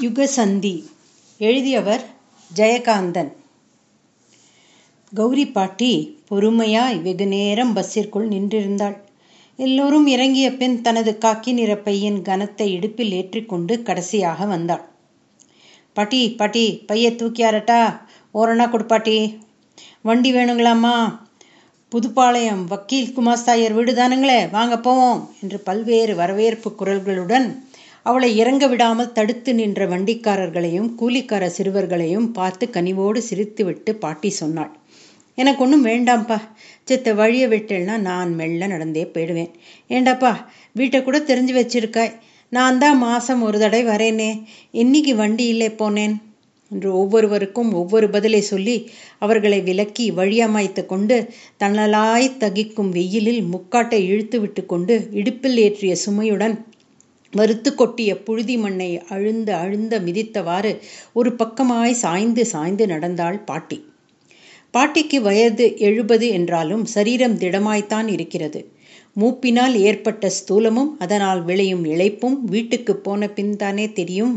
யுகசந்தி எழுதியவர் ஜெயகாந்தன். கௌரி பாட்டி பொறுமையாய் வெகு நேரம் பஸ்ஸிற்குள் நின்றிருந்தாள். எல்லோரும் இறங்கிய பின் தனது காக்கி நிற கனத்தை இடுப்பில் ஏற்றிக்கொண்டு கடைசியாக வந்தாள். பாட்டி பாட்டி பையை தூக்கியாரட்டா ஓரணா கொடுப்பாட்டி வண்டி வேணுங்களாம்மா? புதுப்பாளையம் வக்கீல் குமாஸ்தாயர் வீடு தானுங்களே வாங்க போவோம் என்று பல்வேறு வரவேற்பு குரல்களுடன் அவளை இறங்க விடாமல் தடுத்து நின்ற வண்டிக்காரர்களையும் கூலிக்கார சிறுவர்களையும் பார்த்து கனிவோடு சிரித்துவிட்டு பாட்டி சொன்னாள். எனக்கு ஒன்றும் வேண்டாம்ப்பா. சித்த வழியை விட்டேன்னா நான் மெல்ல நடந்தே போயிடுவேன். ஏண்டாப்பா வீட்டை கூட தெரிஞ்சு வச்சிருக்காய். நான் தான் மாதம் ஒரு தடவை வரேனே. இன்னைக்கு வண்டி இல்லை போனேன். என்று ஒவ்வொருவருக்கும் ஒவ்வொரு பதிலை சொல்லி அவர்களை விலக்கி வழியமைத்து கொண்டு தன்னலாய் தகிக்கும் வெயிலில் முக்காட்டை இழுத்து விட்டு கொண்டு இடுப்பில் ஏற்றிய சுமையுடன் வறுத்து கொட்டிய புழுதி மண்ணை அழுந்த அழுந்த மிதித்தவாறு ஒரு பக்கமாய் சாய்ந்து சாய்ந்து நடந்தாள் பாட்டி. பாட்டிக்கு வயது எழுபது என்றாலும் சரீரம் திடமாய்த்தான் இருக்கிறது. மூப்பினால் ஏற்பட்ட ஸ்தூலமும் அதனால் விளையும் இழைப்பும் வீட்டுக்கு போன பின் தானே தெரியும்.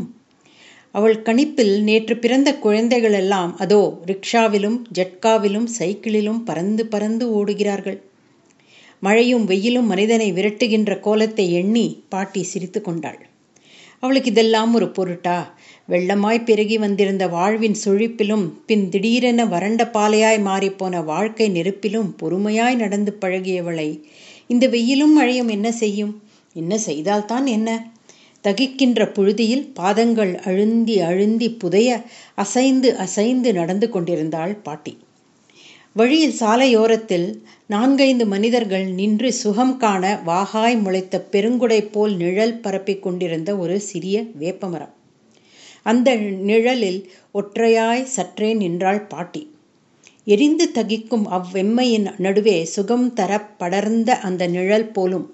அவள் கணிப்பில் நேற்று பிறந்த குழந்தைகளெல்லாம் அதோ ரிக்ஷாவிலும் ஜட்காவிலும் சைக்கிளிலும் பறந்து பறந்து ஓடுகிறார்கள். மழையும் வெயிலும் மனிதனை விரட்டுகின்ற கோலத்தை எண்ணி பாட்டி சிரித்து கொண்டாள். அவளுக்கு இதெல்லாம் ஒரு பொருட்டா? வெள்ளமாய் பெருகி வந்திருந்த வாழ்வின் சுழிப்பிலும் பின் திடீரென வறண்ட பாலையாய் மாறிப்போன வாழ்க்கை நெருப்பிலும் பொறுமையாய் நடந்து பழகியவளை இந்த வெயிலும் மழையும் என்ன செய்யும்? என்ன செய்தால்தான் என்ன? தகிக்கின்ற புழுதியில் பாதங்கள் அழுந்தி அழுந்தி புதைய அசைந்து அசைந்து நடந்து கொண்டிருந்தாள் பாட்டி. வழியில் சாலையோரத்தில் நான்கைந்து மனிதர்கள் நின்று சுகம் காண வாகாய் முளைத்த பெருங்குடை போல் நிழல் பரப்பிக் கொண்டிருந்த ஒரு சிறிய வேப்பமரம். அந்த நிழலில் ஒற்றையாய் சற்றே நின்றாள் பாட்டி. எரிந்து தகிக்கும் அவ்வெம்மையின் நடுவே சுகம் தர படர்ந்த அந்த நிழல் போலும்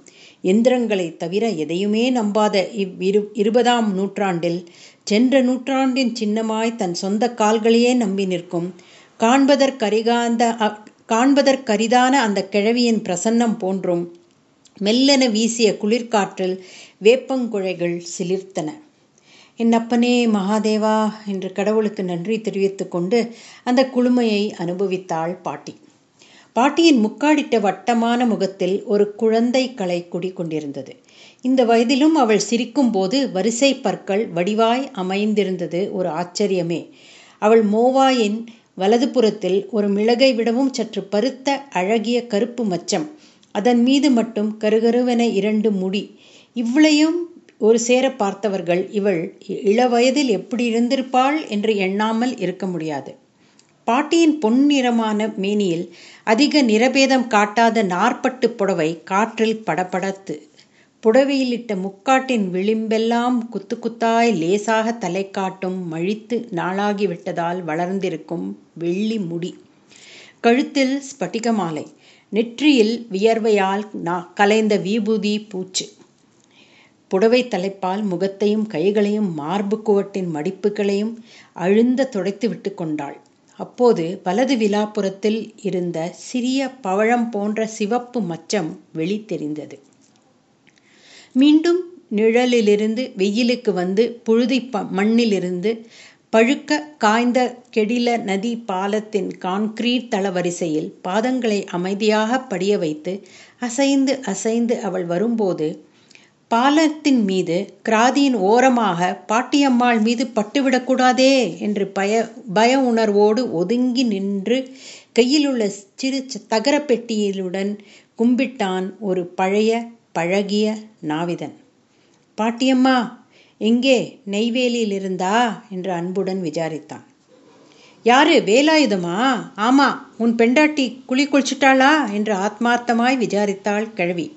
எந்திரங்களை தவிர எதையுமே நம்பாத இவ்விரு இருபதாம் நூற்றாண்டில் சென்ற நூற்றாண்டின் சின்னமாய் தன் சொந்த கால்களையே நம்பி நிற்கும் காண்பதற்கரிகாந்த காண்பதற்கரிதான அந்த கிழவியின் பிரசன்னம் போன்றும் மெல்லென வீசிய குளிர்காற்றில் வேப்பங்குழைகள் சிலிர்த்தன. என்னப்பனே மகாதேவா என்று கடவுளுக்கு நன்றி தெரிவித்து கொண்டு அந்த குளுமையை அனுபவித்தாள் பாட்டி. பாட்டியின் முக்காடிட்ட வட்டமான முகத்தில் ஒரு குழந்தை களை குடிக்கொண்டிருந்தது இந்த வயதிலும் அவள் சிரிக்கும் போது வரிசை பற்கள் வடிவாய் அமைந்திருந்தது ஒரு ஆச்சரியமே. அவள் மோவாயின் வலதுபுறத்தில் ஒரு மிளகை விடவும் சற்று பருத்த அழகிய கருப்பு மச்சம். அதன் மீது மட்டும் கருகருவென இரண்டு முடி. இவ்வளையும் ஒரு சேர பார்த்தவர்கள் இவள் இளவயதில் எப்படி இருந்திருப்பாள்? என்று எண்ணாமல் இருக்க முடியாது. பாட்டியின் பொன்னிறமான மேனியில் அதிக நிறபேதம் காட்டாத நாற்பட்டு புடவை காற்றில் படபடத்து புடவையிலிட்ட முக்காட்டின் விளிம்பெல்லாம் குத்து குத்தாய் லேசாக தலை காட்டும் மழித்து நாளாகிவிட்டதால் வளர்ந்திருக்கும் வெள்ளி முடி. கழுத்தில் ஸ்பட்டிக மாலை நெற்றியில் வியர்வையால் கலைந்த வீபூதி பூச்சு. புடவை தலைப்பால் முகத்தையும் கைகளையும் மார்பு குவட்டின் மடிப்புகளையும் அழுந்த துடைத்து விட்டு கொண்டாள். அப்போது வலது விழாப்புறத்தில் இருந்த சிறிய பவழம் போன்ற சிவப்பு மச்சம் வெளி தெரிந்தது மீண்டும் நிழலிலிருந்து வெயிலுக்கு வந்து புழுதி ப மண்ணிலிருந்து பழுக்க காய்ந்த கெடில நதி பாலத்தின் கான்கிரீட் தளவரிசையில் பாதங்களை அமைதியாக படிய வைத்து அசைந்து அசைந்து அவள் வரும்போது பாலத்தின் மீது கிராதியின் ஓரமாக பாட்டியம்மாள் மீது பட்டுவிடக்கூடாதே என்று பய பய உணர்வோடு ஒதுங்கி நின்று கையிலுள்ள சிறு தகர பெட்டியிலுடன் கும்பிட்டான் ஒரு பழைய பழகிய நாவிதன். பாட்டியம்மா எங்கே நெய்வேலியில் இருந்தா என்று அன்புடன் விசாரித்தான். யாரு? வேலாயுதமா? ஆமா உன் பெண்டாட்டி குழி குளிச்சுட்டாளா என்று ஆத்மார்த்தமாய் விசாரித்தாள் கிழவி.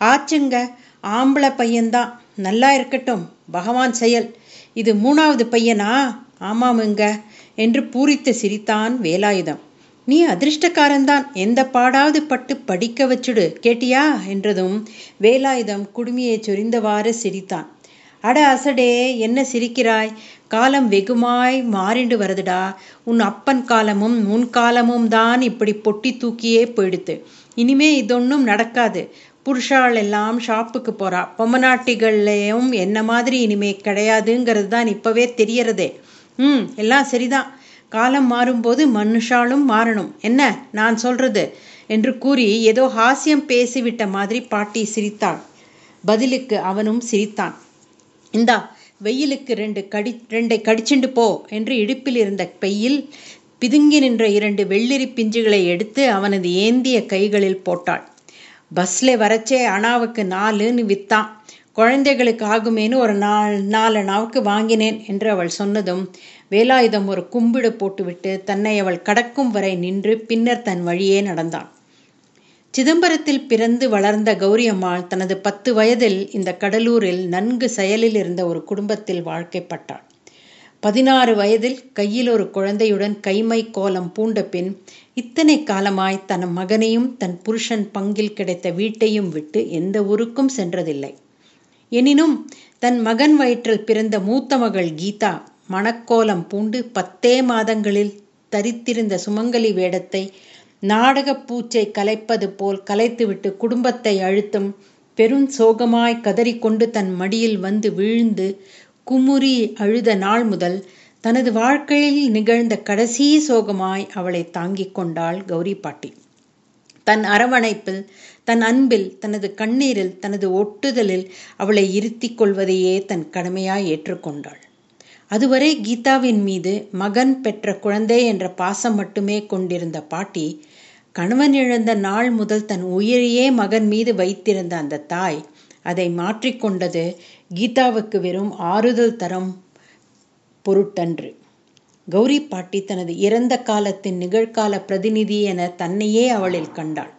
ஆச்சுங்க ஆம்பளை பையன்தான் நல்லா இருக்கட்டும் பகவான் செயல். இது மூணாவது பையனா? ஆமாமுங்க என்று பூரித்து சிரித்தான் வேலாயுதம். நீ அதிர்ஷ்டக்காரன்தான். எந்த பாடாவது பட்டு படிக்க வச்சுடு. கேட்டியா? என்றதும் வேலாயுதம் குடுமியை சொரிந்தவாறு சிரித்தான். அட அசடே என்ன சிரிக்கிறாய்? காலம் வெகுமாய் மாறிண்டு வருதுடா. உன் அப்பன் காலமும் உன் காலமும் தான் இப்படி பொட்டி தூக்கியே போயிடுத்து. இனிமே இதொன்னும் நடக்காது. புருஷாள் எல்லாம் ஷாப்புக்கு போறா. பொம்மநாட்டிகள்லையும் என்ன மாதிரி இனிமே கிடையாதுங்கிறது தான் இப்பவே தெரியறதே. ம் எல்லாம் சரிதான். காலம் மாறும்போது மனுஷாலும் மாறணும். என்ன? நான் சொல்றது. என்று கூறி ஏதோ ஹாஸ்யம் பேசிவிட்ட மாதிரி பாட்டி சிரித்தாள். பதிலுக்கு அவனும் சிரித்தான். இந்தா வெயிலுக்கு ரெண்டு கடி ரெண்டை கடிச்சுண்டு போ என்று இடுப்பில் இருந்த பையில் பிதுங்கி நின்ற இரண்டு வெள்ளிரி பிஞ்சுகளை எடுத்து அவனது ஏந்திய கைகளில் போட்டாள். பஸ்ல வரச்சே அணாவுக்கு நாலுன்னு வித்தான். குழந்தைகளுக்கு ஆகுமேனு ஒரு நாள் நாலு அணாவுக்கு வாங்கினேன் என்று அவள் சொன்னதும் வேலாயுதம் ஒரு கும்பிடு போட்டுவிட்டு தன்னை அவள் கடக்கும் வரை நின்று பின்னர் தன் வழியே நடந்தான். சிதம்பரத்தில் பிறந்து வளர்ந்த கௌரியம்மாள் தனது பத்து வயதில் இந்த கடலூரில் நன்கு செயலில் இருந்த ஒரு குடும்பத்தில் வாழ்க்கைப்பட்டாள். பதினாறு வயதில் கையில் ஒரு குழந்தையுடன் கைமை கோலம் பூண்ட பின் இத்தனை காலமாய் தன் மகனையும் தன் புருஷன் பங்கில் கிடைத்த வீட்டையும் விட்டு எந்த ஊருக்கும் சென்றதில்லை. எனினும் தன் மகன் வயிற்றில் பிறந்த மூத்த மகள் கீதா மணக்கோலம் பூண்டு பத்தே மாதங்களில் தரித்திருந்த சுமங்கலி வேடத்தை நாடகப் பூச்சை கலைப்பது போல் கலைத்துவிட்டு குடும்பத்தை அழுத்தும் பெரும் சோகமாய் கதறிக்கொண்டு தன் மடியில் வந்து வீழ்ந்து குமுறி அழுத நாள் முதல் தனது வாழ்க்கையில் நிகழ்ந்த கடைசி சோகமாய் அவளை தாங்கிக் கொண்டாள் கௌரி பாட்டி. தன் அரவணைப்பில் தன் அன்பில் தனது கண்ணீரில் தனது ஒட்டுதலில் அவளை இருத்திக் கொள்வதையே தன் கடமையாய் ஏற்றுக்கொண்டாள். அதுவரை கீதாவின் மீது மகன் பெற்ற குழந்தை என்ற பாசம் மட்டுமே கொண்டிருந்த பாட்டி கணவன் இழந்த நாள் முதல் தன் உயிரையே மகன் மீது வைத்திருந்த அந்த தாய் அதை மாற்றிக்கொண்டது கீதாவுக்கு வெறும் ஆறுதல் தரம் பொருட்டன்று. கௌரி பாட்டி தனது இறந்த காலத்தின் நிகழ்கால பிரதிநிதி என தன்னையே அவளில் கண்டாள்.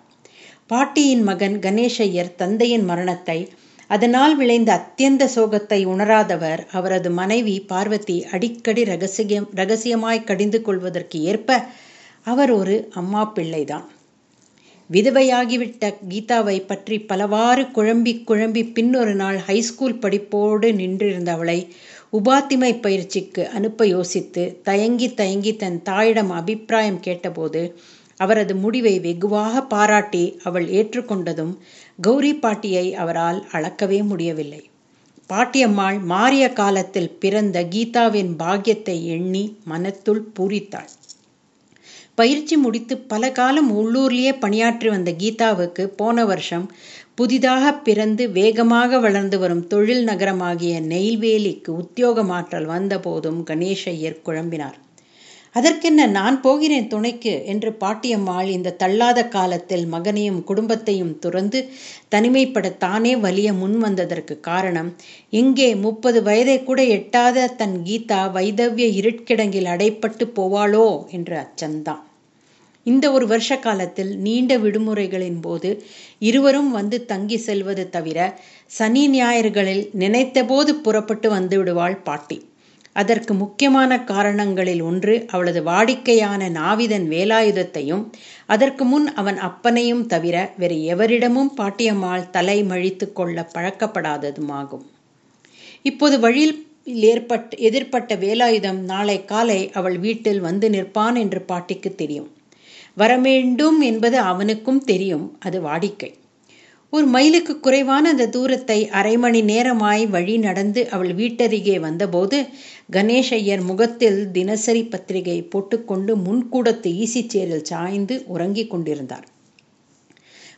பாட்டியின் மகன் கணேசையர் தந்தையின் மரணத்தை அதனால் விளைந்த அத்தியந்த சோகத்தை உணராதவர் அவரது மனைவி பார்வதி அடிக்கடி ரகசியம் ரகசியமாய் கடிந்து கொள்வதற்கு ஏற்ப அவர் ஒரு அம்மா பிள்ளைதான். விதவையாகிவிட்ட கீதாவை பற்றி பலவாறு குழம்பி குழம்பி பின்னொரு நாள் ஹைஸ்கூல் படிப்போடு நின்றிருந்த அவளை உபாத்திமை பயிற்சிக்கு அனுப்ப யோசித்து தயங்கி தயங்கி தன் தாயிடம் அபிப்பிராயம் கேட்டபோது அவரது முடிவை வெகுவாக பாராட்டி அவள் ஏற்றுக்கொண்டதும் கௌரி பாட்டியை அவரால் அளக்கவே முடியவில்லை. பாட்டியம்மாள் மாறிய காலத்தில் பிறந்த கீதாவின் பாக்கியத்தை எண்ணி மனத்துள் பூரித்தாள். பயிற்சி முடித்து பல காலம் உள்ளூர்லேயே பணியாற்றி வந்த கீதாவுக்கு போன வருஷம் புதிதாக பிறந்து வேகமாக வளர்ந்து வரும் தொழில் நகரமாகிய நெய்வேலிக்கு உத்தியோக மாற்றல் வந்தபோதும் கணேஷையர் குழம்பினார். அதற்கென்ன நான் போகிறேன் துணைக்கு? என்று பாட்டியம்மாள் இந்த தள்ளாத காலத்தில் மகனையும் குடும்பத்தையும் துறந்து தனிமைப்பட தானே வலிய முன் வந்ததற்கு காரணம் இங்கே முப்பது வயதை கூட எட்டாத தன் கீதா வைதவிய இருட்கிடங்கில் அடைப்பட்டு போவாளோ? என்ற அச்சம்தான் இந்த ஒரு வருஷ காலத்தில் நீண்ட விடுமுறைகளின் போது இருவரும் வந்து தங்கி செல்வது தவிர சனி ஞாயிறுகளில் நினைத்தபோது புறப்பட்டு வந்து விடுவாள் பாட்டி. அதற்கு முக்கியமான காரணங்களில் ஒன்று அவளது வாடிக்கையான நாவிதன் வேலாயுதத்தையும் அதற்கு முன் அவன் அப்பனையும் தவிர வேறு எவரிடமும் பாட்டியம்மாள் தலை மழித்து கொள்ள பழக்கப்படாததுமாகும். இப்போது வழியில் ஏற்பட்ட எதிர்ப்பட்ட வேலாயுதம் நாளை காலை அவள் வீட்டில் வந்து நிற்பான் என்று பாட்டிக்கு தெரியும். வரவேண்டும் என்பது அவனுக்கும் தெரியும் அது வாடிக்கை. ஒரு மைலுக்கு குறைவான அந்த தூரத்தை அரை மணி நேரமாய் வழி நடந்து அவள் வீட்டருகே வந்தபோது கணேஷையர் முகத்தில் தினசரி பத்திரிகை போட்டுக்கொண்டு முன்கூடத்து ஈசிச்சேரில் சாய்ந்து உறங்கிக் கொண்டிருந்தார்.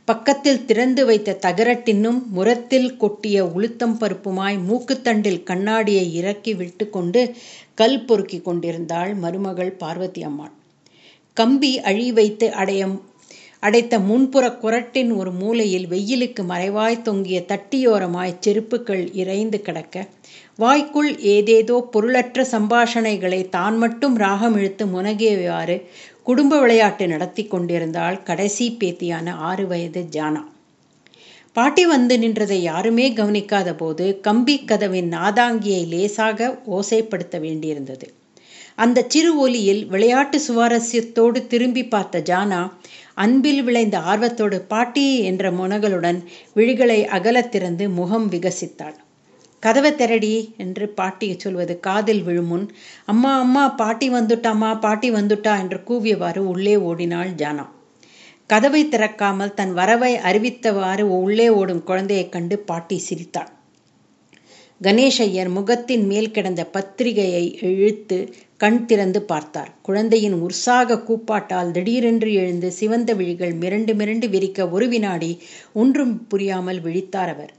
பக்கத்தில் திறந்து வைத்த தகரட்டின்னும் முரத்தில் கொட்டிய உளுத்தம் பருப்புமாய் மூக்குத்தண்டில் கண்ணாடியை இறக்கி விட்டு கொண்டு கல் பொறுக்கி கொண்டிருந்தாள் மருமகள் பார்வதி அம்மாள். கம்பி அழி வைத்து அடையம் அடைத்த முன்புற குரட்டின் ஒரு மூலையில் வெயிலுக்கு மறைவாய் தொங்கிய தட்டியோரமாய் செருப்புகள் இறைந்து கிடக்க. வாய்க்குள் ஏதேதோ பொருளற்ற சம்பாஷணைகளை தான் மட்டும் ராகம் இழுத்து முனகியவாறு குடும்ப விளையாட்டு நடத்தி கொண்டிருந்தாள் கடைசி பேத்தியான ஆறு வயது ஜானா. பாட்டி வந்து நின்றதை யாருமே கவனிக்காத போது கம்பி கதவின் நாதாங்கியை லேசாக ஓசைப்படுத்த வேண்டியிருந்தது. அந்த சிறு ஒலியில் விளையாட்டு சுவாரஸ்யத்தோடு திரும்பி பார்த்த ஜானா அன்பில் விளைந்த ஆர்வத்தோடு பாட்டி என்ற முனகளுடன் விழிகளை அகலத் திறந்து முகம் விகசித்தாள். கதவை திரடி என்று பாட்டி சொல்வது காதில் விழுமுன் அம்மா அம்மா பாட்டி வந்துட்டாமா பாட்டி வந்துட்டா என்று கூவியவாறு உள்ளே ஓடினாள் ஜானா. கதவை திறக்காமல் தன் வரவை அறிவித்தவாறு உள்ளே ஓடும் குழந்தையைக் கண்டு பாட்டி சிரித்தாள். கணேஷையர் முகத்தின் மேல் கிடந்த பத்திரிகையை இழுத்து கண் திறந்து பார்த்தார். குழந்தையின் உற்சாக கூப்பாட்டால் திடீரென்று எழுந்து சிவந்த விழிகள் மிரண்டு மிரண்டு விரிக்க ஒரு வினாடி ஒன்றும் புரியாமல் விழித்தார் அவர்.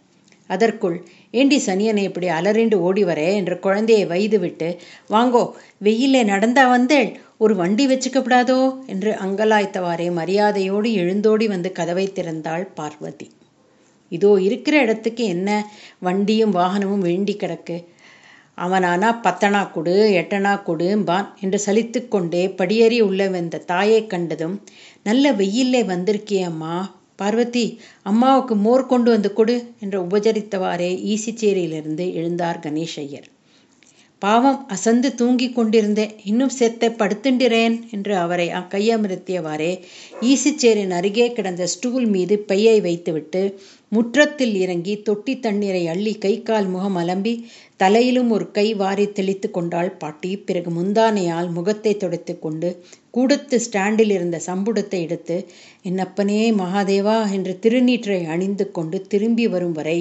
அதற்குள் ஏண்டி சனியனை இப்படி அலறிண்டு ஓடி வரே? என்று குழந்தையை வைதுவிட்டு வாங்கோ வெயிலே நடந்தா வந்தேள் ஒரு வண்டி வச்சுக்கப்படாதோ? என்று அங்கலாய்த்தவாறே மரியாதையோடு எழுந்தோடி வந்து கதவை திறந்தாள் பார்வதி. இதோ இருக்கிற இடத்துக்கு என்ன? வண்டியும் வாகனமும் வேண்டி கிடக்கு. அவனானா பத்தனா கொடு எட்டனா கொடும்பான் என்று சலித்து கொண்டே படியேறி உள்ள வந்த தாயை கண்டதும் நல்ல வெயிலே வந்திருக்கியம்மா. பார்வதி அம்மாவுக்கு மோர் கொண்டு வந்து கொடு என்று உபச்சரித்தவாறே ஈசிச்சேரியிலிருந்து எழுந்தார் கணேஷையர். பாவம் அசந்து தூங்கிக் கொண்டிருந்தேன். இன்னும் செத்த படுத்துண்டிறேன் என்று அவரை கையமர்த்தியவாறே ஈசிச்சேரின் அருகே கிடந்த ஸ்டூல் மீது பையை வைத்துவிட்டு முற்றத்தில் இறங்கி தொட்டி தண்ணீரை அள்ளி கை கால் முகம் அலம்பி தலையிலும் ஒரு கை வாரி தெளித்து கொண்டாள் பாட்டி. பிறகு முந்தானையால் முகத்தை துடைத்து கொண்டு கூடத்து ஸ்டாண்டில் இருந்த சம்புடத்தை எடுத்து என்னப்பனே மகாதேவா என்று திருநீற்றை அணிந்து கொண்டு திரும்பி வரும் வரை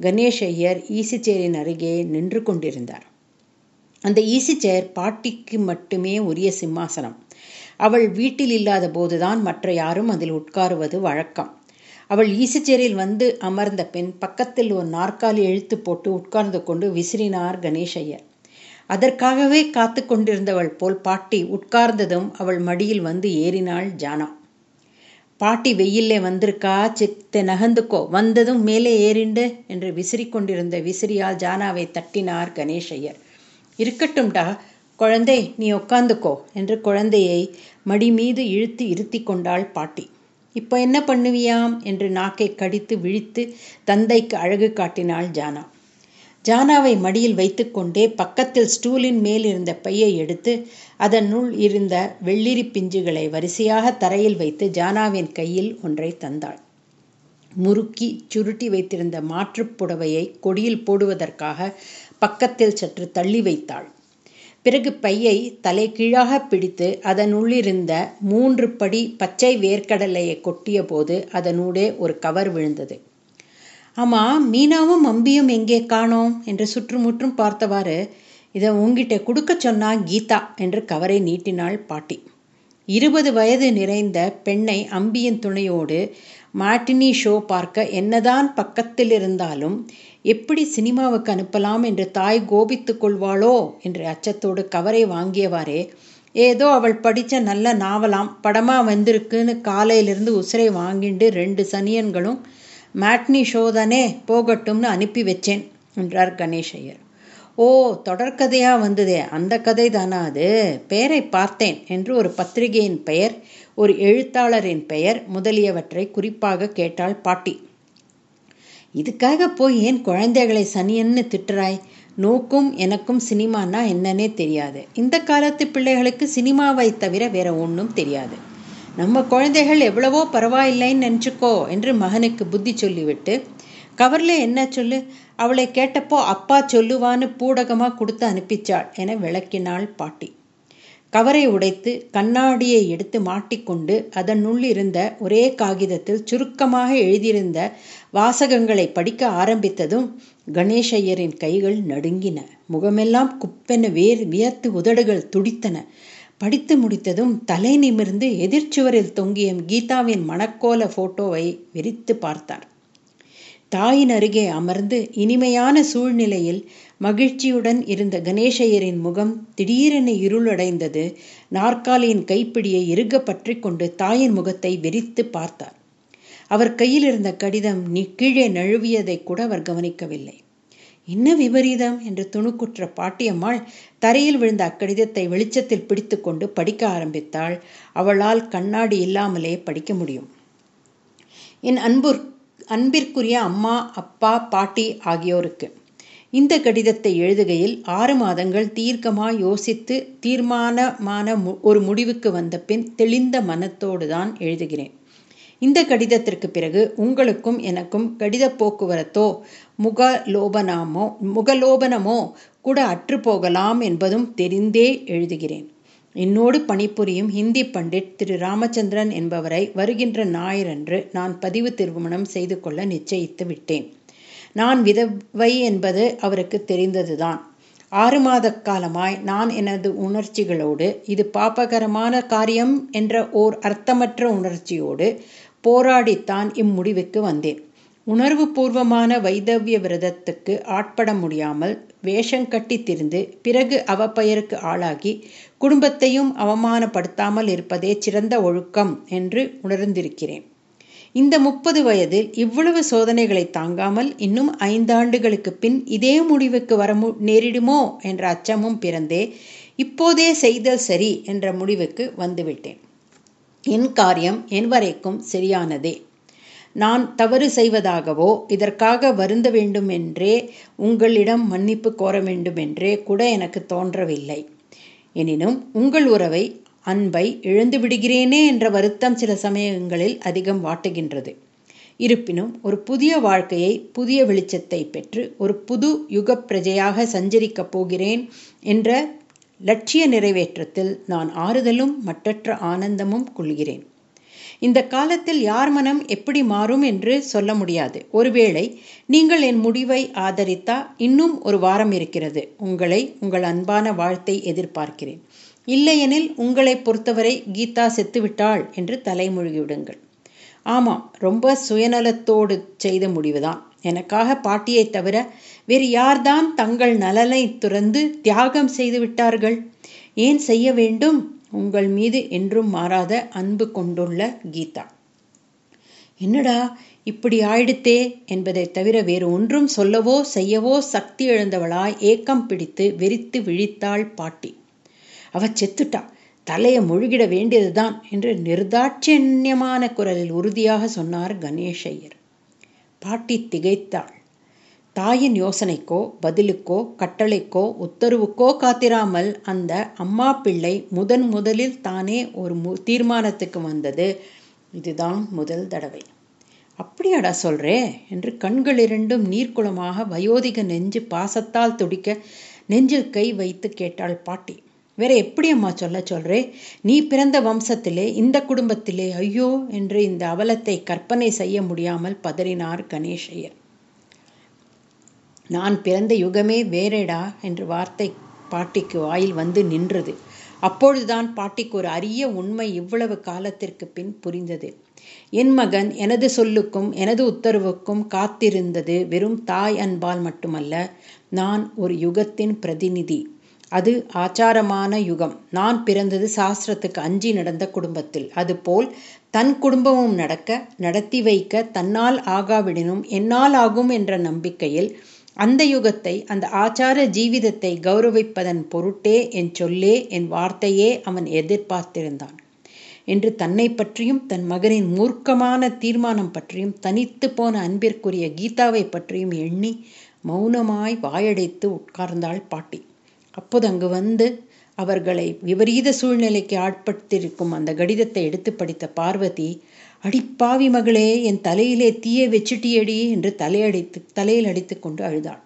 கணேஷ் ஐயர் ஈசிச்சேரின் அருகே நின்று கொண்டிருந்தார். அந்த ஈசி சேர் பாட்டிக்கு மட்டுமே உரிய சிம்மாசனம். அவள் வீட்டில் இல்லாத போதுதான் மற்ற யாரும் அதில் உட்காருவது வழக்கம். அவள் ஈசிச்சேரில் வந்து அமர்ந்த பின் பக்கத்தில் ஒரு நாற்காலி இழுத்து போட்டு உட்கார்ந்து கொண்டு விசிறினார் கணேஷையர் அதற்காகவே காத்து கொண்டிருந்தவள் போல் பாட்டி உட்கார்ந்ததும் அவள் மடியில் வந்து ஏறினாள் ஜானா. பாட்டி வெயிலே வந்திருக்கா? சித்தை நகர்ந்துக்கோ. வந்ததும் மேலே ஏறிண்டு என்று விசிறி கொண்டிருந்த விசிறியால் ஜானாவை தட்டினார் கணேஷையர் இருக்கட்டும்டா குழந்தை நீ உட்காந்துக்கோ என்று குழந்தையை மடி மீது இழுத்து இருத்தி கொண்டாள் பாட்டி. இப்போ என்ன பண்ணுவியாம்? என்று நாக்கை கடித்து விழித்து தந்தைக்கு அழகு காட்டினாள் ஜானா. ஜானாவை மடியில் வைத்துக்கொண்டே பக்கத்தில் ஸ்டூலின் மேல் இருந்த பையை எடுத்து அதனுள் இருந்த வெள்ளிரி பிஞ்சுகளை வரிசையாக தரையில் வைத்து ஜானாவின் கையில் ஒன்றை தந்தாள். முறுக்கி சுருட்டி வைத்திருந்த மாற்றுப் புடவையை கொடியில் போடுவதற்காக பக்கத்தில் சற்று தள்ளி வைத்தாள். பிறகு பையை தலை கீழாக பிடித்து அதனுள்ளிருந்த மூன்று படி பச்சை வேர்க்கடலையை கொட்டிய போது அதனூடே ஒரு கவர் விழுந்தது. ஆமாம் மீனாவும் அம்பியும் எங்கே காணோம்? என்று சுற்றுமுற்றும் பார்த்தவாறு இதை உங்கிட்ட கொடுக்க சொன்னா கீதா என்று கவரை நீட்டினாள் பாட்டி. இருபது வயது நிறைந்த பெண்ணை அம்பியின் துணையோடு மாட்டினி ஷோ பார்க்க என்னதான் பக்கத்தில் இருந்தாலும் எப்படி சினிமாவுக்கு அனுப்பலாம் என்று தாய் கோபித்து கொள்வாளோ என்று அச்சத்தோடு கவரை வாங்கியவாறே ஏதோ அவள் படித்த நல்ல நாவலாம் படமாக வந்திருக்குன்னு காலையிலிருந்து உசிரை வாங்கிண்டு ரெண்டு சனியன்களும் மேட்னி ஷோ தானே போகட்டும்னு அனுப்பி வச்சேன் என்றார் கணேஷ் ஐயர். ஓ தொடர்கதையாக வந்ததே அந்த கதை தானா அது? பெயரை பார்த்தேன் என்று ஒரு பத்திரிகையின் பெயர் ஒரு எழுத்தாளரின் பெயர் முதலியவற்றை குறிப்பாக கேட்டாள் பாட்டி. இதுக்காக போய் ஏன் குழந்தைகளை சனியன்னு திட்டுறாய்? நோக்கும் எனக்கும் சினிமானா என்னன்னே தெரியாது. இந்த காலத்து பிள்ளைகளுக்கு சினிமாவை தவிர வேற ஒன்றும் தெரியாது. நம்ம குழந்தைகள் எவ்வளவோ பரவாயில்லைன்னு நினச்சிக்கோ என்று மகனுக்கு புத்தி சொல்லிவிட்டு கவர்ல என்ன சொல்லு? அவளை கேட்டப்போ அப்பா சொல்லுவான்னு பூடகமாக கொடுத்து அனுப்பிச்சாள் என விளக்கினாள் பாட்டி. கவரை உடைத்து கண்ணாடியை எடுத்து மாட்டிக்கொண்டு அதனுள் இருந்த ஒரே காகிதத்தில் சுருக்கமாக எழுதியிருந்த வாசகங்களை படிக்க ஆரம்பித்ததும் கணேஷையரின் கைகள் நடுங்கின. முகமெல்லாம் குப்பென வேர் வியர்த்து உதடுகள் துடித்தன. படித்து முடித்ததும் தலை நிமிர்ந்து எதிர்ச்சுவரில் தொங்கிய கீதாவின் மணக்கோல போட்டோவை விரித்து பார்த்தார். தாயின் அருகே அமர்ந்து இனிமையான சூழ்நிலையில் மகிழ்ச்சியுடன் இருந்த கணேசையரின் முகம் திடீரென இருளடைந்தது. நாற்காலியின் கைப்பிடியை இறுக பற்றி கொண்டு தாயின் முகத்தை வெறித்து பார்த்தார். அவர் கையில் இருந்த கடிதம் நீ கீழே நழுவியதை கூட அவர் கவனிக்கவில்லை. என்ன விபரீதம்? என்று துணுக்குற்ற பாட்டியம்மாள் தரையில் விழுந்த அக்கடிதத்தை வெளிச்சத்தில் பிடித்துக்கொண்டு படிக்க ஆரம்பித்தாள். அவளால் கண்ணாடி இல்லாமலே படிக்க முடியும். என் அன்பு அன்பிற்குரிய அம்மா அப்பா பாட்டி ஆகியோருக்கு இந்த கடிதத்தை எழுதுகையில் ஆறு மாதங்கள் தீர்க்கமாக யோசித்து தீர்மானமான ஒரு முடிவுக்கு வந்த பின் தெளிந்த மனத்தோடு தான் எழுதுகிறேன். இந்த கடிதத்திற்கு பிறகு உங்களுக்கும் எனக்கும் கடித போக்குவரத்தோ முகலோபனமோ முகலோபனமோ கூட அற்றுப்போகலாம் என்பதும் தெரிந்தே எழுதுகிறேன். என்னோடு பணிபுரியும் ஹிந்தி பண்டிட் திரு ராமச்சந்திரன் என்பவரை வருகின்ற ஞாயிறன்று நான் பதிவு திருமணம் செய்து கொள்ள நிச்சயித்து விட்டேன். நான் விதவை என்பது அவருக்கு தெரிந்ததுதான். ஆறு மாத காலமாய் நான் எனது உணர்ச்சிகளோடு இது பாப்பகரமான காரியம் என்ற ஓர் அர்த்தமற்ற உணர்ச்சியோடு போராடித்தான் இம்முடிவுக்கு வந்தேன். உணர்வு பூர்வமான வைதவிய விரதத்துக்கு ஆட்பட முடியாமல் வேஷம் கட்டி திரிந்து பிறகு அவப்பெயருக்கு ஆளாகி குடும்பத்தையும் அவமானப்படுத்தாமல் இருப்பதே சிறந்த ஒழுக்கம் என்று உணர்ந்திருக்கிறேன். இந்த முப்பது வயதில் இவ்வளவு சோதனைகளை தாங்காமல் இன்னும் ஐந்தாண்டுகளுக்கு பின் இதே முடிவுக்கு வர நேரிடுமோ என்ற அச்சமும் பிறந்தே இப்போதே செய்தல் சரி என்ற முடிவுக்கு வந்துவிட்டேன். என் காரியம் என் வரைக்கும் சரியானதே. நான் தவறு செய்வதாகவோ இதற்காக வருந்த வேண்டும் என்றே உங்களிடம் மன்னிப்பு கோர வேண்டும் என்றே கூட எனக்கு தோன்றவில்லை. எனினும் உங்கள் உறவை அன்பை இழந்து விடுகிறேனே என்ற வருத்தம் சில சமயங்களில் அதிகம் வாட்டுகின்றது. இருப்பினும் ஒரு புதிய வாழ்க்கையை புதிய வெளிச்சத்தை பெற்று ஒரு புது யுக பிரஜையாக சஞ்சரிக்கப் போகிறேன் என்ற லட்சிய நிறைவேற்றத்தில் நான் ஆறுதலும் மற்றற்ற ஆனந்தமும் கொள்கிறேன். இந்த காலத்தில் யார் மனம் எப்படி மாறும் என்று சொல்ல முடியாது. ஒருவேளை நீங்கள் என் முடிவை ஆதரித்தா இன்னும் ஒரு வாரம் இருக்கிறது. உங்களை உங்கள் அன்பான வாழ்த்தை எதிர்பார்க்கிறேன். இல்லையெனில் உங்களை பொறுத்தவரை கீதா செத்துவிட்டாள் என்று தலைமொழிவிடுங்கள் ஆமாம் ரொம்ப சுயநலத்தோடு செய்த முடிவுதான். எனக்காக பாட்டியை தவிர வேறு யார்தான் தங்கள் நலனை துறந்து தியாகம் செய்து விட்டார்கள்? ஏன் செய்ய வேண்டும்? உங்கள் மீது என்றும் மாறாத அன்பு கொண்டுள்ள கீதா. என்னடா இப்படி ஆயிடுத்தே என்பதை தவிர வேறு ஒன்றும் சொல்லவோ செய்யவோ சக்தி இழந்தவளாய் ஏக்கம் பிடித்து வெறித்து விழித்தாள் பாட்டி. அவ செத்துட்டா. தலையை முழுகிட வேண்டியதுதான் என்று நிர்தாட்சண்யமான குரலில் உறுதியாக சொன்னார் கணேஷையர் பாட்டி திகைத்தாள். தாயின் யோசனைக்கோ பதிலுக்கோ கட்டளைக்கோ உத்தரவுக்கோ காத்திராமல் அந்த அம்மா பிள்ளை முதன் முதலில் தானே ஒரு மு தீர்மானத்துக்கு வந்தது. இதுதான் முதல் தடவை. அப்படியாடா சொல்றே என்று கண்கள் இரண்டும் நீர்க்குளமாக வயோதிக நெஞ்சு பாசத்தால் துடிக்க நெஞ்சில் கை வைத்து கேட்டாள் பாட்டி. வேற எப்படி அம்மா சொல்ல சொல்றே? நீ பிறந்த வம்சத்திலே இந்த குடும்பத்திலே ஐயோ என்று இந்த அவலத்தை கற்பனை செய்ய முடியாமல் பதறினார் கணேஷையர் நான் பிறந்த யுகமே வேறேடா என்று வார்த்தை பாட்டிக்கு வாயில் வந்து நின்றது. அப்பொழுதுதான் பாட்டிக்கு ஒரு அரிய உண்மை இவ்வளவு காலத்திற்கு பின் புரிந்தது. என் மகன் எனது சொல்லுக்கும் எனது உத்தரவுக்கும் காத்திருந்தது வெறும் தாய் அன்பால் மட்டுமல்ல நான் ஒரு யுகத்தின் பிரதிநிதி. அது ஆச்சாரமான யுகம். நான் பிறந்தது சாஸ்திரத்துக்கு அஞ்சி நடந்த குடும்பத்தில். அதுபோல் தன் குடும்பமும் நடக்க நடத்தி வைக்க தன்னால் ஆகாவிடனும் என்னால் ஆகும் என்ற நம்பிக்கையில் அந்த யுகத்தை அந்த ஆச்சார ஜீவிதத்தை கௌரவிப்பதன் பொருட்டே என் சொல்லே என் வார்த்தையே அவன் எதிர்பார்த்திருந்தான். என்று தன்னை பற்றியும் தன் மகனின் மூர்க்கமான தீர்மானம் பற்றியும் தனித்து போன அன்பிற்குரிய கீதாவை பற்றியும் எண்ணி மௌனமாய் வாயடைத்து உட்கார்ந்தாள் பாட்டி. அப்போது அங்கு வந்து அவர்களை விபரீத சூழ்நிலைக்கு ஆட்படுத்தியிருக்கும் அந்த கடிதத்தை எடுத்து படித்த பார்வதி அடிப்பாவி மகளே என் தலையிலே தீய வச்சுட்டியடி என்று தலையடித்து தலையில் அடித்து கொண்டு அழுதாள்.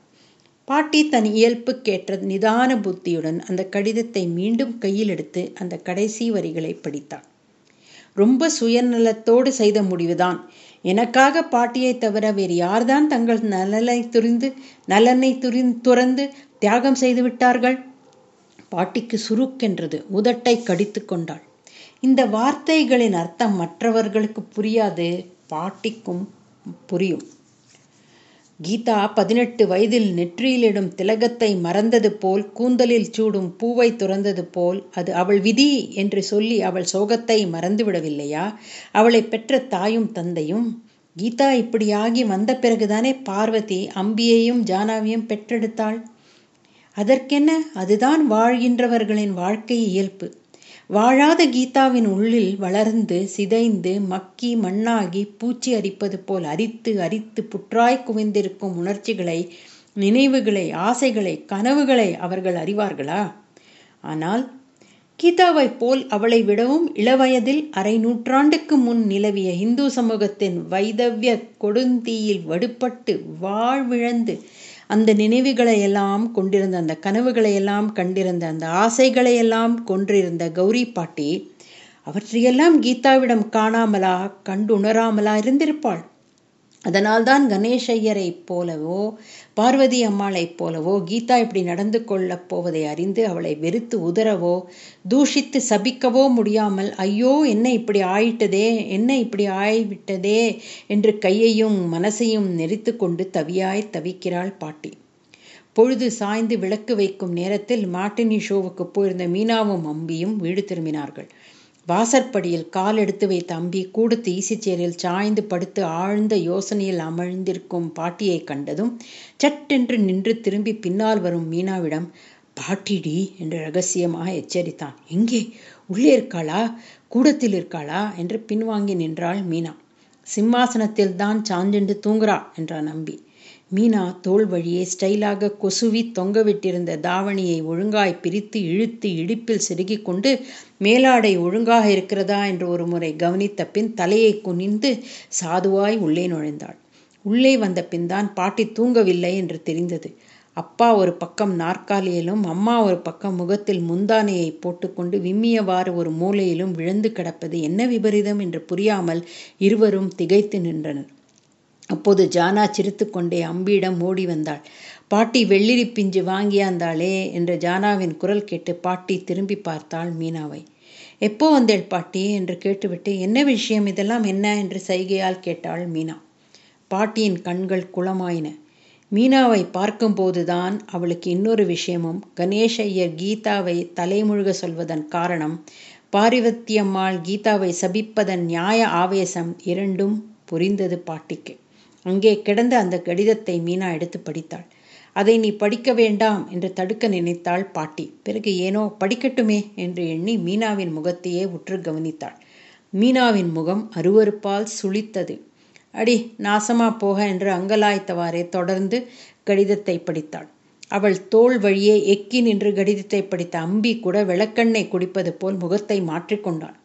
பாட்டி தன் இயல்புக்கேற்ற நிதான புத்தியுடன் அந்த கடிதத்தை மீண்டும் கையில் எடுத்து அந்த கடைசி வரிகளை படித்தாள். ரொம்ப சுயநலத்தோடு செய்த முடிவுதான். எனக்காக பாட்டியை தவிர வேறு யார்தான் தங்கள் நலனை துரிந்து நலனை துரி துறந்து தியாகம் செய்து விட்டார்கள்? பாட்டிக்கு சுருக்கென்றது. உதட்டை கடித்து கொண்டாள். இந்த வார்த்தைகளின் அர்த்தம் மற்றவர்களுக்கு புரியாது. பாட்டிக்கும் புரியும். கீதா பதினெட்டு வயதில் நெற்றியிலிடும் திலகத்தை மறந்தது போல் கூந்தலில் சூடும் பூவை துறந்தது போல் அது அவள் விதி என்று சொல்லி அவள் சோகத்தை மறந்துவிடவில்லையா? அவளை பெற்ற தாயும் தந்தையும் கீதா இப்படியாகி வந்த பிறகுதானே பார்வதி அம்பியையும் ஜானாவையும் பெற்றெடுத்தாள்? அதற்கென்ன அதுதான் வாழ்கின்றவர்களின் வாழ்க்கை இயல்பு. வாழாத கீதாவின் உள்ளில் வளர்ந்து சிதைந்து மக்கி மண்ணாகி பூச்சி அரிப்பது போல் அரித்து அரித்து புற்றாய் குவிந்திருக்கும் உணர்ச்சிகளை நினைவுகளை ஆசைகளை கனவுகளை அவர்கள் அறிவார்களா? ஆனால் கீதாவைப் போல் அவளை விடவும் இளவயதில் அரை நூற்றாண்டுக்கு முன் நிலவிய இந்து சமூகத்தின் வைதவ்ய கொடுந்தீயில் வடுபட்டு வாழ்விழந்து அந்த நினைவுகளை எல்லாம் கொண்டிருந்த அந்த கனவுகளை எல்லாம் கண்டிருந்த அந்த ஆசைகளை எல்லாம் கொன்றிருந்த கௌரி பாட்டி அவற்றையெல்லாம் கீதாவிடம் காணாமலா கண்டுணராமலா இருந்திருப்பாள். அதனால்தான் கணேஷ் ஐயரைப் போலவோ பார்வதி அம்மாளைப் போலவோ கீதா இப்படி நடந்து கொள்ளப் போவதை அறிந்து அவளை வெறுத்து உதறவோ தூஷித்து சபிக்கவோ முடியாமல் ஐயோ என்ன இப்படி ஆயிட்டதே என்ன இப்படி ஆய்விட்டதே என்று கையையும் மனசையும் நெறித்து கொண்டு தவியாய் தவிக்கிறாள் பாட்டி. பொழுது சாய்ந்து விளக்கு வைக்கும் நேரத்தில் மாட்டினி ஷோவுக்கு போயிருந்த மீனாவும் அம்பியும் வீடு திரும்பினார்கள். வாசற்படியில் கால் எடுத்து வைத்த அம்பி கூடத்து ஈசிச்சேரில் சாய்ந்து படுத்து ஆழ்ந்த யோசனையில் அமழ்ந்திருக்கும் பாட்டியை கண்டதும் சட்டென்று நின்று திரும்பி பின்னால் வரும் மீனாவிடம் பாட்டிடி என்று ரகசியமாக எச்சரித்தான். எங்கே? உள்ளே இருக்காளா? கூடத்தில் இருக்காளா? என்று பின்வாங்கி நின்றாள் மீனா. சிம்மாசனத்தில் தான் சாஞ்சென்று தூங்குறா என்றான் நம்பி. மீனா தோல் வழியே ஸ்டைலாக கொசுவி தொங்கவிட்டிருந்த தாவணியை ஒழுங்காய் பிரித்து இழுத்து இடுப்பில் செருகிக் கொண்டு மேலாடை ஒழுங்காக இருக்கிறதா? என்று ஒரு முறை கவனித்த பின் தலையை குனிந்து சாதுவாய் உள்ளே நுழைந்தாள். உள்ளே வந்த பின் தான் பாட்டி தூங்கவில்லை என்று தெரிந்தது. அப்பா ஒரு பக்கம் நாற்காலியிலும் அம்மா ஒரு பக்கம் முகத்தில் முந்தானையை போட்டுக்கொண்டு விம்மியவாறு ஒரு மூலையிலும் விழுந்து கிடப்பது என்ன விபரீதம் என்று புரியாமல் இருவரும் திகைத்து நின்றனர். அப்போது ஜானா சிரித்துக்கொண்டே அம்பியிடம் ஓடி வந்தாள். பாட்டி வெள்ளிரி பிஞ்சு வாங்கியாந்தாளே என்ற ஜானாவின் குரல் கேட்டு பாட்டி திரும்பி பார்த்தாள் மீனாவை. எப்போ வந்தேள் பாட்டி? என்று கேட்டுவிட்டு என்ன விஷயம்? இதெல்லாம் என்ன? என்று சைகையால் கேட்டாள் மீனா. பாட்டியின் கண்கள் குளமாயின. மீனாவை பார்க்கும்போதுதான் அவளுக்கு இன்னொரு விஷயமும். கணேஷ் ஐயர் கீதாவை தலைமுழுக சொல்வதன் காரணம் பாரிவத்தியம்மாள் கீதாவை சபிப்பதன் நியாய ஆவேசம் இரண்டும் புரிந்தது பாட்டிக்கு. அங்கே கிடந்த அந்த கடிதத்தை மீனா எடுத்து படித்தாள். அதை நீ படிக்க வேண்டாம் என்று தடுக்க நினைத்தாள் பாட்டி. பிறகு ஏனோ படிக்கட்டுமே என்று எண்ணி மீனாவின் முகத்தையே உற்று கவனித்தாள். மீனாவின் முகம் அருவறுப்பால் சுளித்தது. அடி நாசமா போக என்று அங்கலாய்த்தவாறே தொடர்ந்து கடிதத்தை படித்தாள். அவள் தோல் வழியே எக்கி நின்று கடிதத்தை படித்த அம்பி கூட விளக்கெண்ணை குடிப்பது போல் முகத்தை மாற்றிக்கொண்டாள்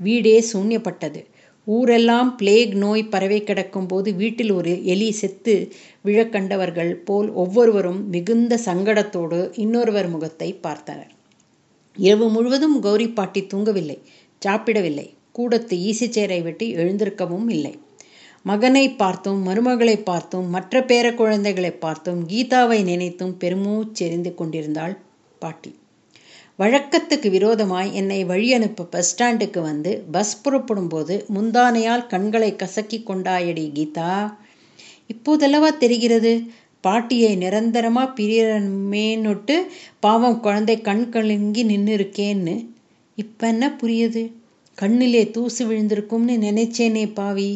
வீடே சூன்யப்பட்டது. ஊரெல்லாம் பிளேக் நோய் பரவி கிடக்கும் போது வீட்டில் ஒரு எலி செத்து விழக்கண்டவர்கள் போல் ஒவ்வொருவரும் மிகுந்த சங்கடத்தோடு இன்னொருவர் முகத்தை பார்த்தனர். இரவு முழுவதும் கௌரி பாட்டி தூங்கவில்லை சாப்பிடவில்லை. கூடத்து ஈசிச்சேரை விட்டு எழுந்திருக்கவும் இல்லை. மகனை பார்த்தும் மருமகளை பார்த்தும் மற்ற பேர குழந்தைகளை பார்த்தும் கீதாவை நினைத்தும் பெருமூச்செறிந்து கொண்டிருந்தாள் பாட்டி. வழக்கத்துக்கு விரோதமாய் என்னை வழி அனுப்ப பஸ் ஸ்டாண்டுக்கு வந்து பஸ் புறப்படும் போது முந்தானையால் கண்களை கசக்கி கொண்டாயடி கீதா. இப்போதல்லவா தெரிகிறது? பாட்டியை நிரந்தரமாக பிரியமேன்னுட்டு பாவம் குழந்தை கண் கலங்கி நின்று இருக்கேன்னு இப்போ என்ன புரியுது? கண்ணிலே தூசு விழுந்திருக்கும்னு நினைச்சேனே பாவி.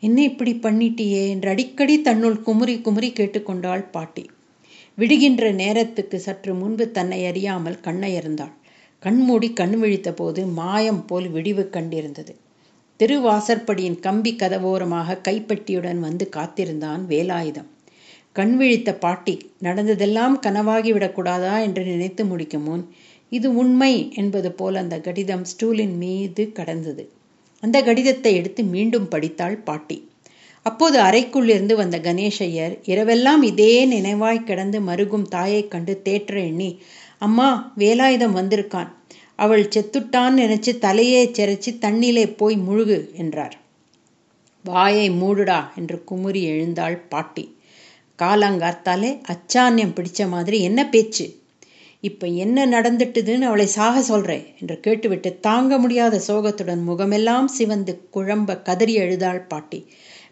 என்ன இப்படி பண்ணிட்டியே என்று அடிக்கடி தன்னுள் குமுறி குமுறி கேட்டுக்கொண்டாள் பாட்டி. விடுகின்ற நேரத்துக்கு சற்று முன்பு தன்னை அறியாமல் கண்ணயர்ந்தாள். கண்மூடி கண் விழித்த போது மாயம் போல் விடிவு கண்டிருந்தது. திருவாசற்படியின் கம்பி கதவோரமாக கைப்பட்டியுடன் வந்து காத்திருந்தான் வேலாயுதம். கண் விழித்த பாட்டி நடந்ததெல்லாம் கனவாகிவிடக்கூடாதா என்று நினைத்து முடிக்கும் முன் இது உண்மை என்பது போல் அந்த கடிதம் ஸ்டூலின் மீது கடந்தது. அந்த கடிதத்தை எடுத்து மீண்டும் படித்தாள் பாட்டி. அப்போது அறைக்குள்ளிருந்து வந்த கணேஷையர் இரவெல்லாம் இதே நினைவாய் கிடந்து மருகும் தாயைக் கண்டு தேற்ற எண்ணி அம்மா வேலாயுதம் வந்திருக்கான். அவள் செத்துட்டான்னு நினைச்சு தலையே செரைச்சி தண்ணிலே போய் முழுகு என்றார். வாயை மூடுடா என்று குமுறி எழுந்தாள் பாட்டி. காலாங்காத்தாலே அச்சான்யம் பிடிச்ச மாதிரி என்ன பேச்சு? இப்ப என்ன நடந்துட்டுதுன்னு அவளை சாக சொல்றேன் என்று கேட்டுவிட்டு தாங்க முடியாத சோகத்துடன் முகமெல்லாம் சிவந்து குழம்ப கதறி எழுதாள் பாட்டி.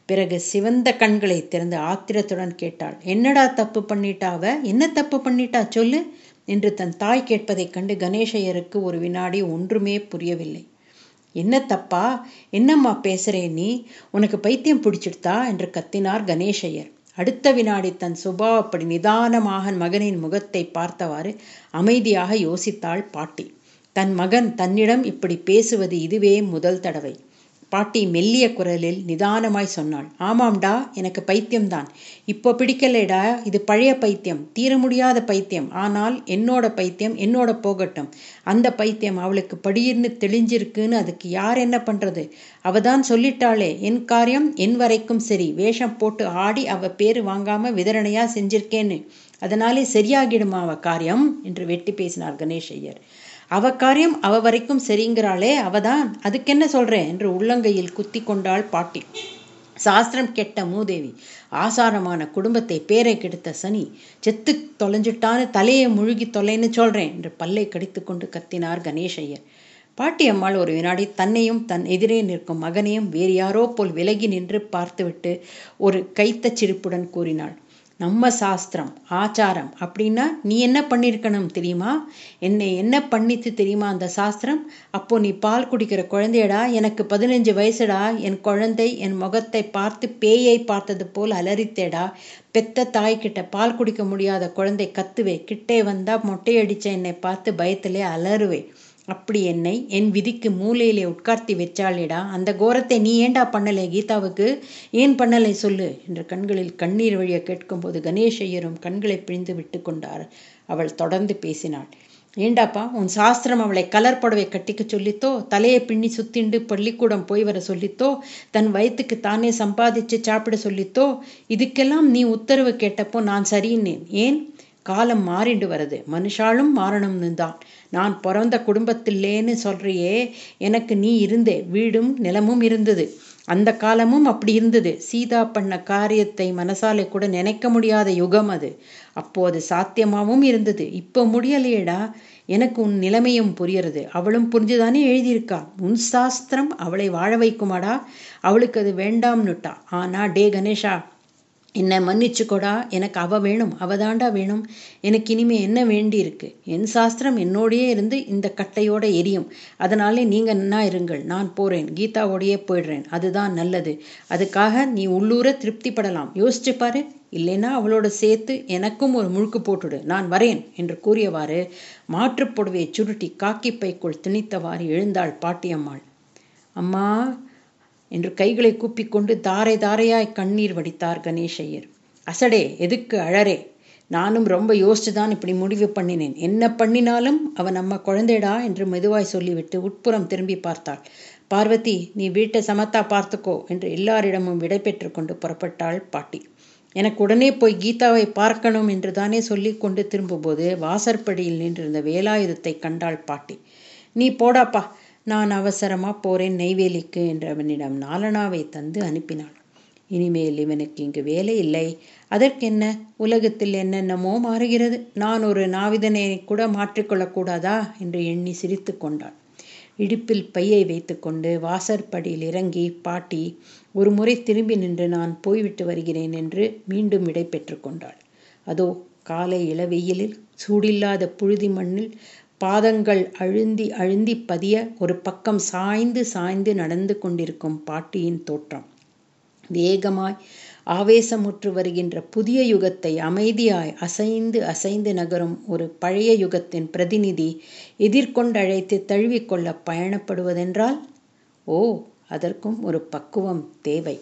பிறகு சிவந்த கண்களை திறந்து ஆத்திரத்துடன் கேட்டாள். என்னடா தப்பு பண்ணிட்டா அவ? என்ன தப்பு பண்ணிட்டா? சொல்லு என்று தன் தாய் கேட்பதைக் கண்டு கணேசையருக்கு ஒரு வினாடி ஒன்றுமே புரியவில்லை. என்ன தப்பா? என்னம்மா பேசுறே நீ? உனக்கு பைத்தியம் பிடிச்சிடுதா என்று கத்தினார் கணேசையர். அடுத்த வினாடி தன் சுபாவப்படி நிதானமாக மகனின் முகத்தை பார்த்தவாறு அமைதியாக யோசித்தாள் பாட்டி. தன் மகன் தன்னிடம் இப்படி பேசுவது இதுவே முதல் தடவை. பாட்டி மெல்லிய குரலில் நிதானமாய் சொன்னாள். ஆமாம்டா எனக்கு பைத்தியம்தான். இப்போ பிடிக்கலைடா இது பழைய பைத்தியம். தீர முடியாத பைத்தியம். ஆனால் என்னோட பைத்தியம் என்னோட போகட்டும். அந்த பைத்தியம் அவளுக்கு படியிருந்து தெளிஞ்சிருக்குன்னு அதுக்கு யார் என்ன பண்றது? அவ தான் சொல்லிட்டாளே. என் காரியம் என் வரைக்கும் சரி. வேஷம் போட்டு ஆடி அவ பேரு வாங்காம விதரணையா செஞ்சிருக்கேன்னு. அதனாலே சரியாகிடுமா அவ காரியம்? என்று வெட்டி பேசினார் கணேஷ் ஐயர். அவ காரியம் அவ வரைக்கும் சரிங்கிறாளே அவதான் அதுக்கென்ன சொல்றேன் என்று உள்ளங்கையில் குத்தி கொண்டாள் பாட்டி. சாஸ்திரம் கெட்ட மூதேவி ஆசாரமான குடும்பத்தை பேரை கெடுத்த சனி செத்து தொலைஞ்சிட்டான்னு தலையை முழுகி தொலைன்னு சொல்றேன் என்று பல்லை கடித்து கொண்டு கத்தினார் கணேஷையர். பாட்டி அம்மாள் ஒரு வினாடி தன்னையும் தன் எதிரே நிற்கும் மகனையும் வேறு யாரோ போல் விலகி நின்று பார்த்துவிட்டு ஒரு கைத்த சிரிப்புடன் கூறினாள். நம்ம சாஸ்திரம் ஆச்சாரம் அப்படின்னா நீ என்ன பண்ணியிருக்கணும் தெரியுமா? என்னை என்ன பண்ணித்து தெரியுமா அந்த சாஸ்திரம்? அப்போ நீ பால் குடிக்கிற குழந்தையடா எனக்கு பதினஞ்சு வயசுடா என் குழந்தை என் முகத்தை பார்த்து பேயை பார்த்தது போல் அலறித்தேடா. பெத்த தாய்கிட்ட பால் குடிக்க முடியாத குழந்தை கத்துவே கிட்டே வந்தா மொட்டையடிச்ச என்னை பார்த்து பயத்திலே அலறுவே. அப்படி என்னை என் விதிக்கு மூலையிலே உட்கார்த்தி வச்சாளேடா. அந்த கோரத்தை நீ ஏண்டா பண்ணலை? கீதாவுக்கு ஏன் பண்ணலை சொல்லு? என்று கண்களில் கண்ணீர் வழிய கேட்கும்போது கணேஷ் ஐயரும் கண்களை பிழிந்து விட்டு கொண்டார். அவள் தொடர்ந்து பேசினாள். ஏண்டாப்பா உன் சாஸ்திரம் அவளை கலர் புடவை கட்டிக்க சொல்லித்தோ? தலையை பின்னி சுத்திண்டு பள்ளிக்கூடம் போய் வர சொல்லித்தோ? தன் வயத்துக்கு தானே சம்பாதிச்சு சாப்பிட சொல்லித்தோ? இதுக்கெல்லாம் நீ உத்தரவு கேட்டப்போ நான் சரின்னேன் ஏன்? காலம் மாறிண்டு வருது. மனுஷாலும் மாறணும்னு தான் நான் பிறந்த குடும்பத்தில்லேன்னு சொல்றியே எனக்கு நீ இருந்தே. வீடும் நிலமும் இருந்தது. அந்த காலமும் அப்படி இருந்தது. சீதா பண்ண காரியத்தை மனசாலே கூட நினைக்க முடியாத யுகம் அது. அப்போ அது சாத்தியமாகவும் இருந்தது. இப்போ முடியலையேடா. எனக்கு உன் நிலைமையும் புரியறது அவளும் புரிஞ்சுதானே எழுதியிருக்கா. உன் சாஸ்திரம் அவளை வாழ வைக்குமாடா? அவளுக்கு அது வேண்டாம்னுட்டா. ஆனா டே கணேஷா. என்னை மன்னிச்சுக்கோடா எனக்கு அவ வேணும் அவ தாண்டா வேணும். எனக்கு இனிமே என்ன வேண்டி இருக்கு? என் சாஸ்திரம் என்னோடையே இருந்து இந்த கட்டையோட எரியும். அதனாலே நீங்க நன்னா இருங்கள் நான் போறேன் கீதாவோடையே போயிடுறேன். அதுதான் நல்லது. அதுக்காக நீ உள்ளூர திருப்திப்படலாம். யோசிச்சு பாரு. இல்லைன்னா அவளோட சேர்த்து எனக்கும் ஒரு முழுக்கு போட்டுடு. நான் வரேன் என்று கூறியவாறு மாற்றுப் புடவையை சுருட்டி காக்கி பைக்குள் திணித்தவாறு எழுந்தாள் பாட்டியம்மாள். அம்மா என்று கைகளை கூப்பிக்கொண்டு தாரை தாரையாய் கண்ணீர் வடித்தார் கணேஷையர் அசடே எதுக்கு அழறே? நானும் ரொம்ப யோசிச்சுதான் இப்படி முடிவு பண்ணினேன். என்ன பண்ணினாலும் அவன் நம்ம குழந்தைடா என்று மெதுவாய் சொல்லிவிட்டு உட்புறம் திரும்பி பார்த்தாள். பார்வதி நீ வீட்டை சமத்தா பார்த்துக்கோ என்று எல்லாரிடமும் விடை பெற்று கொண்டு புறப்பட்டாள் பாட்டி. எனக்கு உடனே போய் கீதாவை பார்க்கணும் என்று தானே சொல்லி கொண்டு திரும்பும்போது வாசற்படியில் நின்றிருந்த வேலாயுதத்தை கண்டாள் பாட்டி. நீ போடாப்பா நான் அவசரமாக போகிறேன் நெய்வேலிக்கு என்று அவனிடம் நாலனாவை தந்து அனுப்பினாள். இனிமேல் இவனுக்கு இங்கு வேலை இல்லை. அதற்கென்ன? உலகத்தில் என்னென்னமோ மாறுகிறது. நான் ஒரு நாவிதனை கூட மாற்றிக்கொள்ளக்கூடாதா என்று எண்ணி சிரித்து கொண்டாள். இடுப்பில் பையை வைத்துக்கொண்டு வாசற்படியில் இறங்கி பாட்டி ஒரு முறை திரும்பி நின்று நான் போய்விட்டு வருகிறேன் என்று மீண்டும் விடை பெற்று கொண்டாள். அதோ காலை இளவெயிலில் சூடில்லாத புழுதி மண்ணில் பாதங்கள் அழுந்தி அழுந்தி பதிய ஒரு பக்கம் சாய்ந்து சாய்ந்து நடந்து கொண்டிருக்கும் பாட்டியின் தோற்றம். வேகமாய் ஆவேசமுற்று வருகின்ற புதிய யுகத்தை அமைதியாய் அசைந்து அசைந்து நகரும் ஒரு பழைய யுகத்தின் பிரதிநிதி எதிர்கொண்டழைத்து தழுவிக்கொள்ள பயணப்படுவதென்றால் ஓ அதற்கும் ஒரு பக்குவம் தேவை.